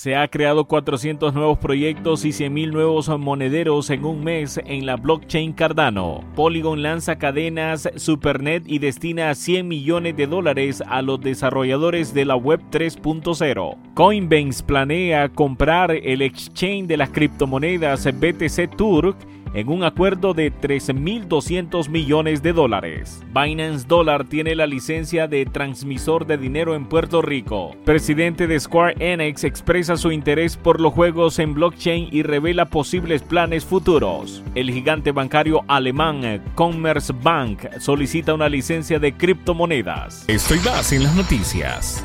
Se ha creado 400 nuevos proyectos y 100.000 nuevos monederos en un mes en la blockchain Cardano. Polygon lanza cadenas Supernet y destina 100 millones de dólares a los desarrolladores de la Web 3.0. Coinbase planea comprar el exchange de las criptomonedas BTC Turk en un acuerdo de 13.200 millones de dólares. Binance Dollar tiene la licencia de transmisor de dinero en Puerto Rico. Presidente de Square Enix expresa su interés por los juegos en blockchain y revela posibles planes futuros. El gigante bancario alemán Commerzbank solicita una licencia de criptomonedas. Estoy más en las noticias.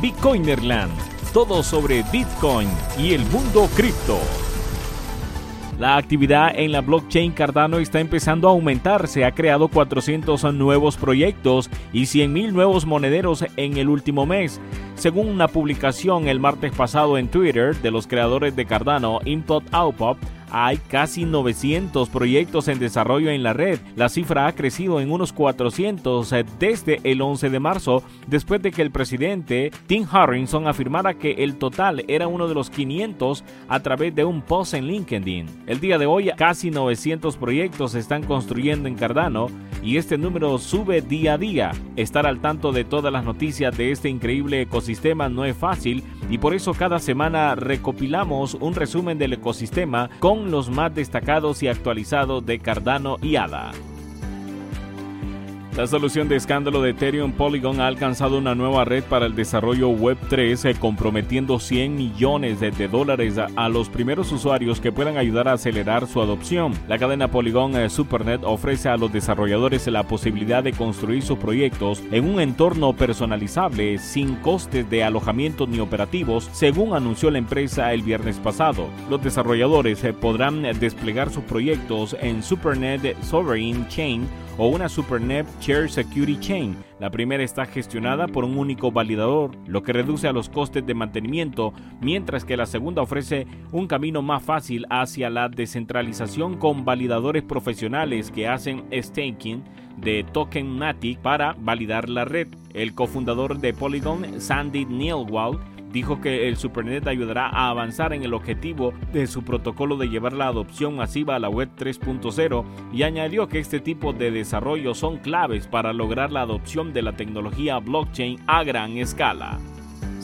Bitcoinerland, todo sobre Bitcoin y el mundo cripto. La actividad en la blockchain Cardano está empezando a aumentar. Se ha creado 400 nuevos proyectos y 100.000 nuevos monederos en el último mes. Según una publicación el martes pasado en Twitter de los creadores de Cardano, Input Output, hay casi 900 proyectos en desarrollo en la red. La cifra ha crecido en unos 400 eh, desde el 11 de marzo, después de que el presidente Tim Harrison afirmara que el total era uno de los 500 a través de un post en LinkedIn. El día de hoy, casi 900 proyectos se están construyendo en Cardano y este número sube día a día. Estar al tanto de todas las noticias de este increíble ecosistema no es fácil y por eso cada semana recopilamos un resumen del ecosistema con los más destacados y actualizados de Cardano y ADA. La solución de escándalo de Ethereum Polygon ha alcanzado una nueva red para el desarrollo Web3, eh, comprometiendo 100 millones de, dólares a, los primeros usuarios que puedan ayudar a acelerar su adopción. La cadena Polygon eh, Supernet ofrece a los desarrolladores la posibilidad de construir sus proyectos en un entorno personalizable sin costes de alojamiento ni operativos, según anunció la empresa el viernes pasado. Los desarrolladores eh, podrán desplegar sus proyectos en Supernet Sovereign Chain o una SuperNet Share Security Chain. La primera está gestionada por un único validador, lo que reduce a los costes de mantenimiento, mientras que la segunda ofrece un camino más fácil hacia la descentralización con validadores profesionales que hacen staking de Token Matic para validar la red. El cofundador de Polygon, Sandy Neilwald, dijo que el Supernet ayudará a avanzar en el objetivo de su protocolo de llevar la adopción masiva a la web 3.0 y añadió que este tipo de desarrollos son claves para lograr la adopción de la tecnología blockchain a gran escala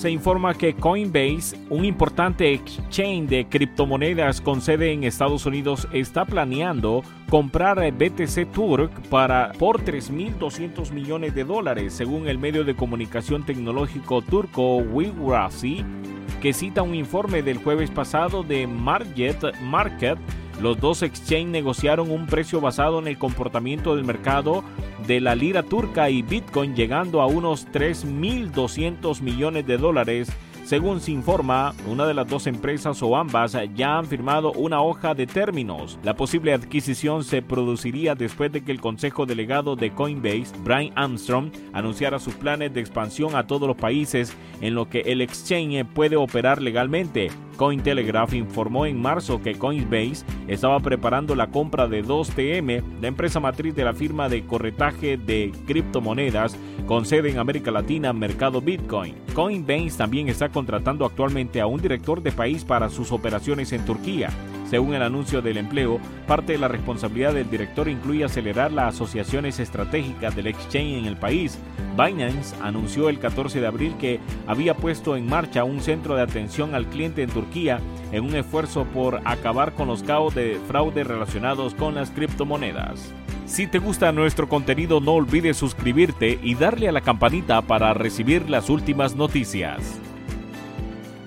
se informa que Coinbase, un importante exchange de criptomonedas con sede en Estados Unidos, está planeando comprar BTC Turk para por 3.200 millones de dólares, según el medio de comunicación tecnológico turco Wigrasi, que cita un informe del jueves pasado de Market, Market los dos exchange negociaron un precio basado en el comportamiento del mercado de la lira turca y Bitcoin llegando a unos 3.200 millones de dólares según se informa, una de las dos empresas o ambas ya han firmado una hoja de términos. La posible adquisición se produciría después de que el Consejo Delegado de Coinbase, Brian Armstrong, anunciara sus planes de expansión a todos los países en lo que el exchange puede operar legalmente. Cointelegraph informó en marzo que Coinbase estaba preparando la compra de 2TM, la empresa matriz de la firma de corretaje de criptomonedas con sede en América Latina, mercado Bitcoin. Coinbase también está contratando actualmente a un director de país para sus operaciones en Turquía. Según el anuncio del empleo, parte de la responsabilidad del director incluye acelerar las asociaciones estratégicas del exchange en el país. Binance anunció el 14 de abril que había puesto en marcha un centro de atención al cliente en Turquía en un esfuerzo por acabar con los caos de fraude relacionados con las criptomonedas. Si te gusta nuestro contenido no olvides suscribirte y darle a la campanita para recibir las últimas noticias.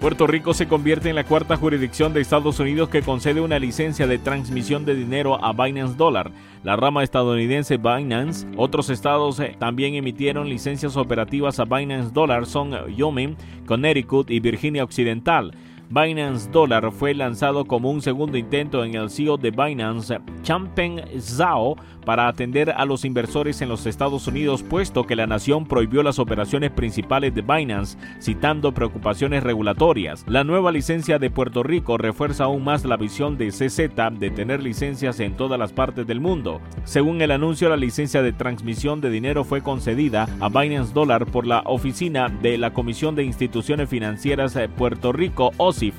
Puerto Rico se convierte en la cuarta jurisdicción de Estados Unidos que concede una licencia de transmisión de dinero a Binance Dollar. La rama estadounidense Binance, otros estados eh, también emitieron licencias operativas a Binance Dollar, son Wyoming, Connecticut y Virginia Occidental. Binance Dollar fue lanzado como un segundo intento en el CEO de Binance, Changpeng Zhao, para atender a los inversores en los Estados Unidos, puesto que la nación prohibió las operaciones principales de Binance, citando preocupaciones regulatorias. La nueva licencia de Puerto Rico refuerza aún más la visión de CZ de tener licencias en todas las partes del mundo. Según el anuncio, la licencia de transmisión de dinero fue concedida a Binance Dollar por la oficina de la Comisión de Instituciones Financieras de Puerto Rico,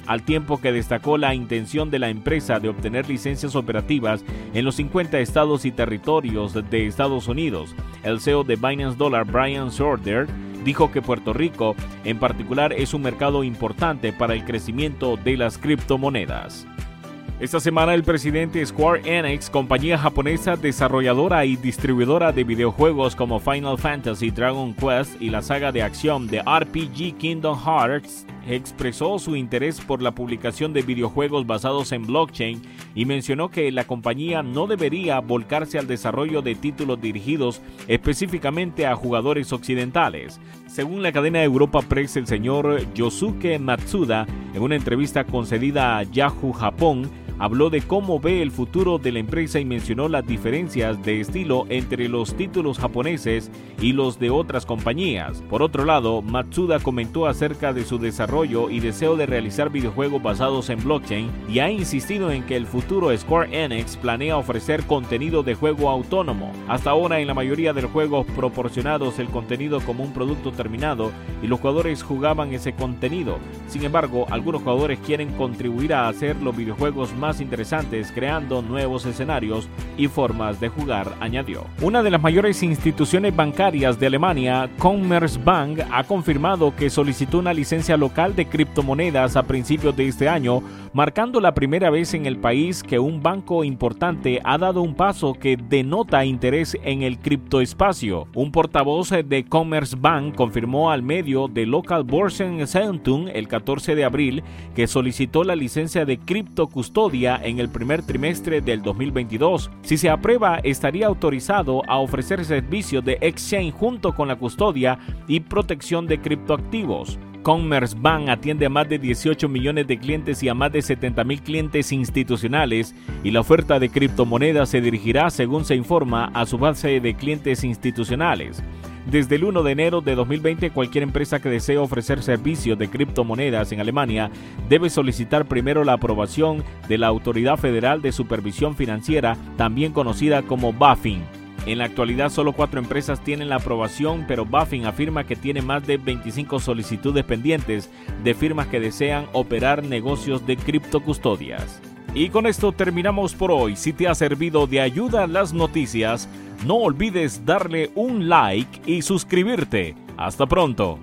Al tiempo que destacó la intención de la empresa de obtener licencias operativas en los 50 estados y territorios de Estados Unidos. El CEO de Binance Dollar, Brian Sorder, dijo que Puerto Rico en particular es un mercado importante para el crecimiento de las criptomonedas. Esta semana el presidente Square Enix, compañía japonesa desarrolladora y distribuidora de videojuegos como Final Fantasy, Dragon Quest y la saga de acción de RPG Kingdom Hearts, expresó su interés por la publicación de videojuegos basados en blockchain y mencionó que la compañía no debería volcarse al desarrollo de títulos dirigidos específicamente a jugadores occidentales. Según la cadena Europa Press, el señor Yosuke Matsuda, en una entrevista concedida a Yahoo Japón, habló de cómo ve el futuro de la empresa y mencionó las diferencias de estilo entre los títulos japoneses y los de otras compañías. Por otro lado, Matsuda comentó acerca de su desarrollo y deseo de realizar videojuegos basados en blockchain y ha insistido en que el futuro Square Enix planea ofrecer contenido de juego autónomo. Hasta ahora en la mayoría de los juegos proporcionados el contenido como un producto terminado y los jugadores jugaban ese contenido. Sin embargo, algunos jugadores quieren contribuir a hacer los videojuegos más más interesantes creando nuevos escenarios y formas de jugar, añadió. Una de las mayores instituciones bancarias de Alemania, Commerzbank, ha confirmado que solicitó una licencia local de criptomonedas a principios de este año, marcando la primera vez en el país que un banco importante ha dado un paso que denota interés en el criptoespacio. Un portavoz de Commerzbank confirmó al medio de Local Börsen Zeitung el 14 de abril que solicitó la licencia de criptocustodia en el primer trimestre del 2022. Si se aprueba, estaría autorizado a ofrecer servicios de exchange junto con la custodia y protección de criptoactivos. Commerzbank atiende a más de 18 millones de clientes y a más de 70 mil clientes institucionales y la oferta de criptomonedas se dirigirá, según se informa, a su base de clientes institucionales. Desde el 1 de enero de 2020, cualquier empresa que desee ofrecer servicios de criptomonedas en Alemania debe solicitar primero la aprobación de la Autoridad Federal de Supervisión Financiera, también conocida como BaFin. En la actualidad solo cuatro empresas tienen la aprobación, pero BaFin afirma que tiene más de 25 solicitudes pendientes de firmas que desean operar negocios de criptocustodias. Y con esto terminamos por hoy. Si te ha servido de ayuda las noticias, no olvides darle un like y suscribirte. Hasta pronto.